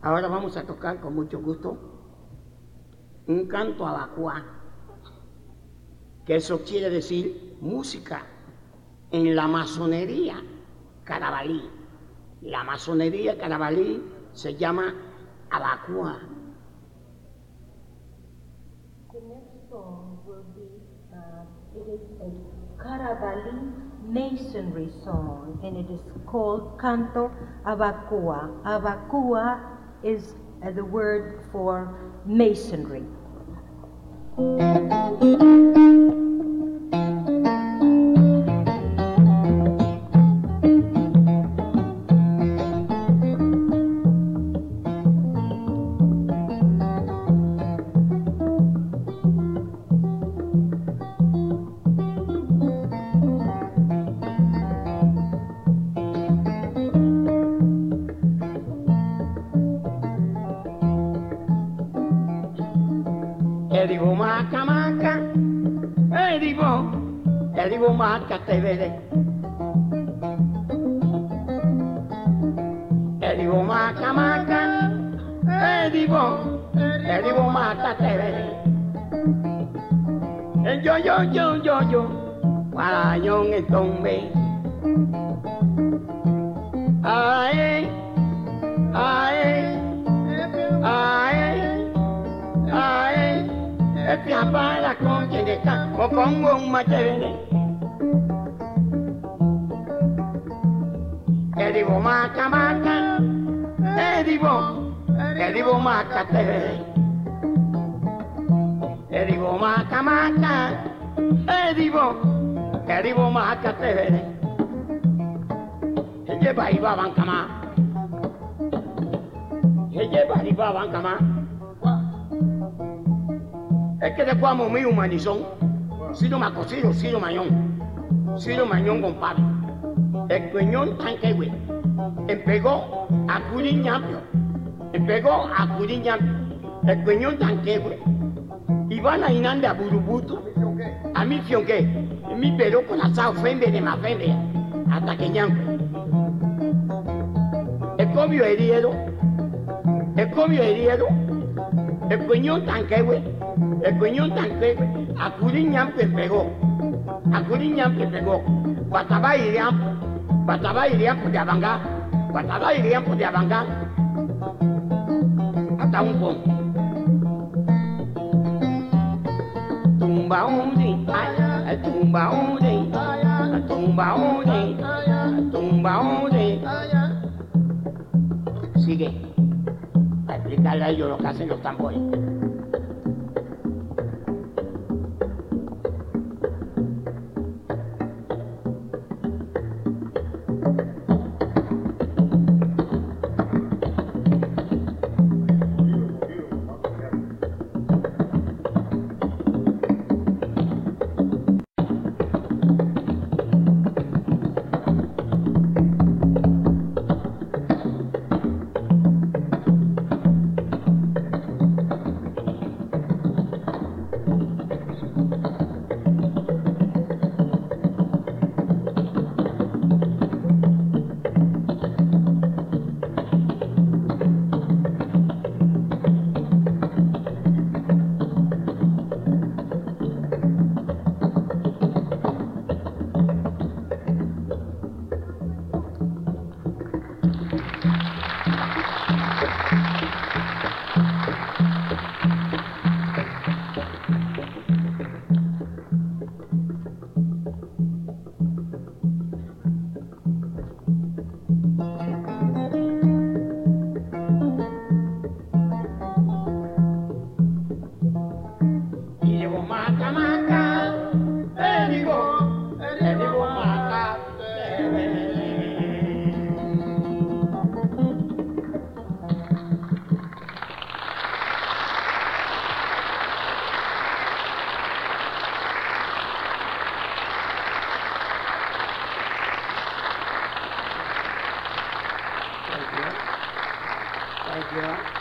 Ahora vamos a tocar con mucho gusto un canto abacuá, que eso quiere decir música en la masonería carabalí. La masonería carabalí se llama abacuá. The next song will be, uh, it is a Karabali masonry song, and it is called Canto Abacua. Abacua is uh, the word for masonry. Edibo maca maca, edibo, edibo maca te veré. Edibo maca maca, edibo, edibo maca te veré. Yo yo yo yo yo, para yo en tombe. Ay, ay. Este apara con quien está, o pongo un machete. Que digo maca maca, que digo, que digo maca te. Que digo maca maca, que digo, que digo maca te lleva y va más. Que lleva y va banca más. Es que después amo mío humanizón. Sido macociro, sido mañón. Sido mañón, compadre. El cueñón tanque, güey. Empegó a curiñampio. Empegó a curiñampio. El cueñón tanque, güey. Iban a inande a burubutu. A mi fionque. Mi pero con asado fembe de más fembe. Hasta que ñampe. El comio herido. El comio herido. El coñón tanque, güey. El coñón tanque, acuriñan que pegó. Acuriñan que pegó. Bataba irían, bataba irían por de abanga. Bataba irían por de abanga. Hasta un pon. Tumba un tumba un tumba un tumba un Sigue. Explicarle a ellos lo que hacen los tambores. Yeah.